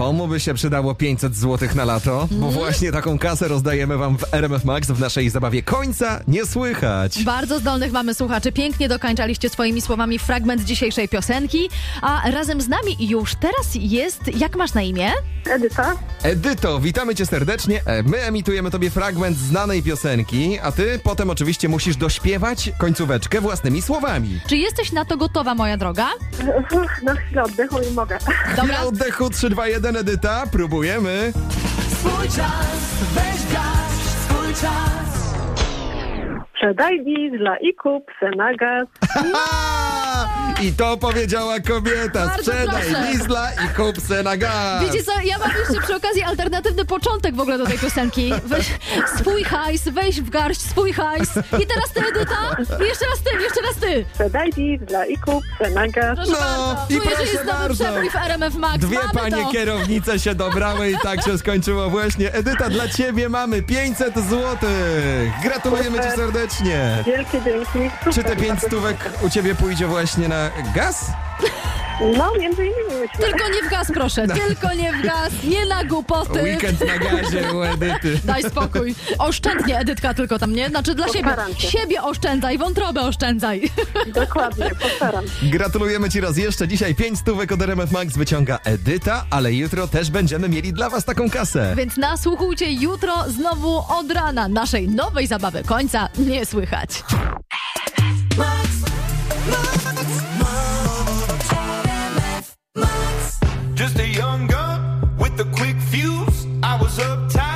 komu by się przydało 500 zł na lato? Bo Mhm. właśnie taką kasę rozdajemy wam w RMF Max w naszej zabawie końca nie słychać. Bardzo zdolnych mamy słuchaczy. Pięknie dokańczaliście swoimi słowami fragment dzisiejszej piosenki. A razem z nami już teraz jest. Jak masz na imię? Edyta, Edyto, witamy cię serdecznie. E, My emitujemy tobie fragment znanej piosenki, a ty potem oczywiście musisz dośpiewać końcóweczkę własnymi słowami. Czy jesteś na to gotowa, moja droga? Uff, na chwilę oddechu i mogę. Dobra. Chwila oddechu 3, 2, 1, Edyta, próbujemy. Swój czas, weź garść, swój czas. Sprzedaj diesla i kup se na gaz. I to powiedziała kobieta. Bardzo Sprzedaj proszę. diesla i kup se na gaz. Wiecie co, ja mam jeszcze przy okazji alternatywny początek w ogóle do tej piosenki. Weź swój hajs, weź w garść swój hajs. I teraz ty, Edyta. I jeszcze raz ty, jeszcze raz ty. Sprzedaj diesla i kup se na gaz. Proszę No, bardzo. i że proszę jest nowy bardzo. przebój w RMF Max. Dwie mamy panie to. kierownice się dobrały i tak się skończyło właśnie. Edyta, dla ciebie mamy 500 złotych. Gratulujemy ci serdecznie. Wielkie dzięki. Super, Czy te pięć bardzo stówek super. u ciebie pójdzie właśnie na gaz? No, między innymi myślę. Tylko nie w gaz, proszę. Tylko nie w gaz. Nie na głupoty. Weekend na gazie u Edyty. Daj spokój. Oszczędnie, Edytka, tylko tam, nie? Znaczy dla siebie. Postaram się. Siebie oszczędzaj, wątrobę oszczędzaj. Dokładnie, postaram. Gratulujemy ci raz jeszcze. Dzisiaj 5 stówek od RMF Max wyciąga Edyta, ale jutro też będziemy mieli dla was taką kasę. Więc nasłuchujcie jutro znowu od rana naszej nowej zabawy. Końca nie słychać. uptight.